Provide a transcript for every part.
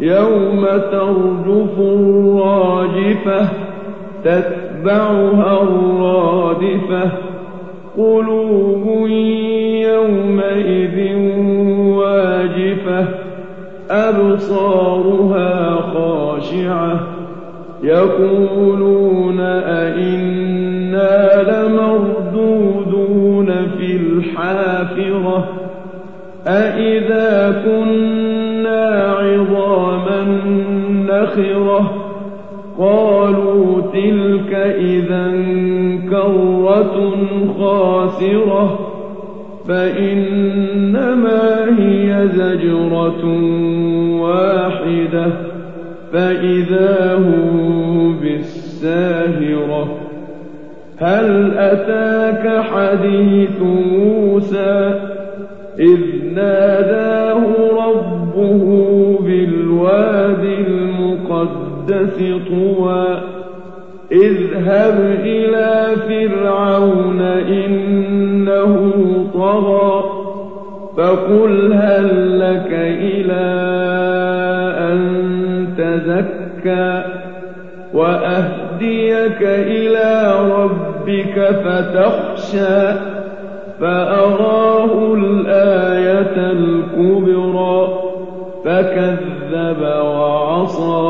يوم ترجف الراجفة تتبعها الرادفة. قلوب يومئذ واجفة أبصارها خاشعة. يقولون نخرة قالوا تلك إذا كرة خاسرة. فإنما هي زجرة واحدة. فإذا هم بالساهرة. هل أتاك حديث موسى؟ إذ ناداه ربه المقدس طوى اذهب إلى فرعون إنه طغى فقل هل لك إلى أن تزكى وأهديك إلى ربك فتخشى فأراه الآية الكبرى فكذب وعصى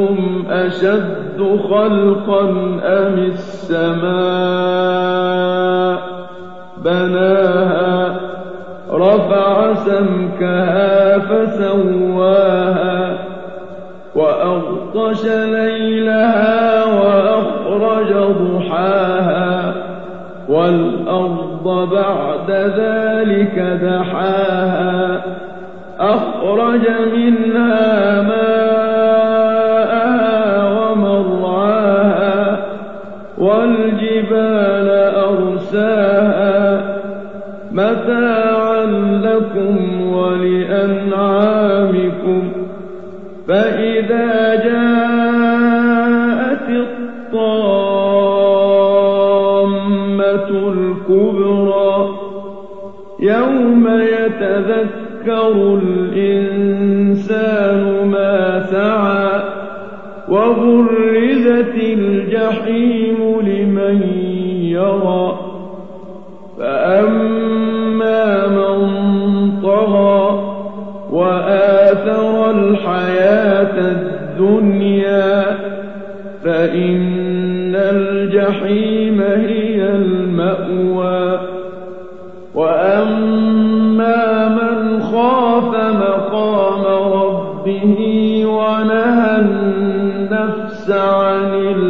أأنتم أشد خلقا أم السماء بناها رفع سمكها فسواها وأغطش ليلها وأخرج ضحاها والأرض بعد ذلك دحاها أخرج منها ماءها والجبال أرساها متاعا لكم ولأنعامكم فإذا جاءت الطامة الكبرى يوم يتذكر الإنسان ما سعى وبرزت الجحيم يرى فأما من طغى وآثر الحياة الدنيا فإن الجحيم هي المأوى وأما من خاف مقام ربه ونهى النفس عن الهوى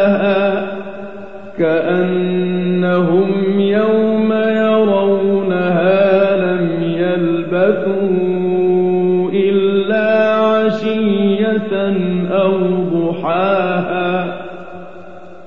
تُؤْمِنُونَ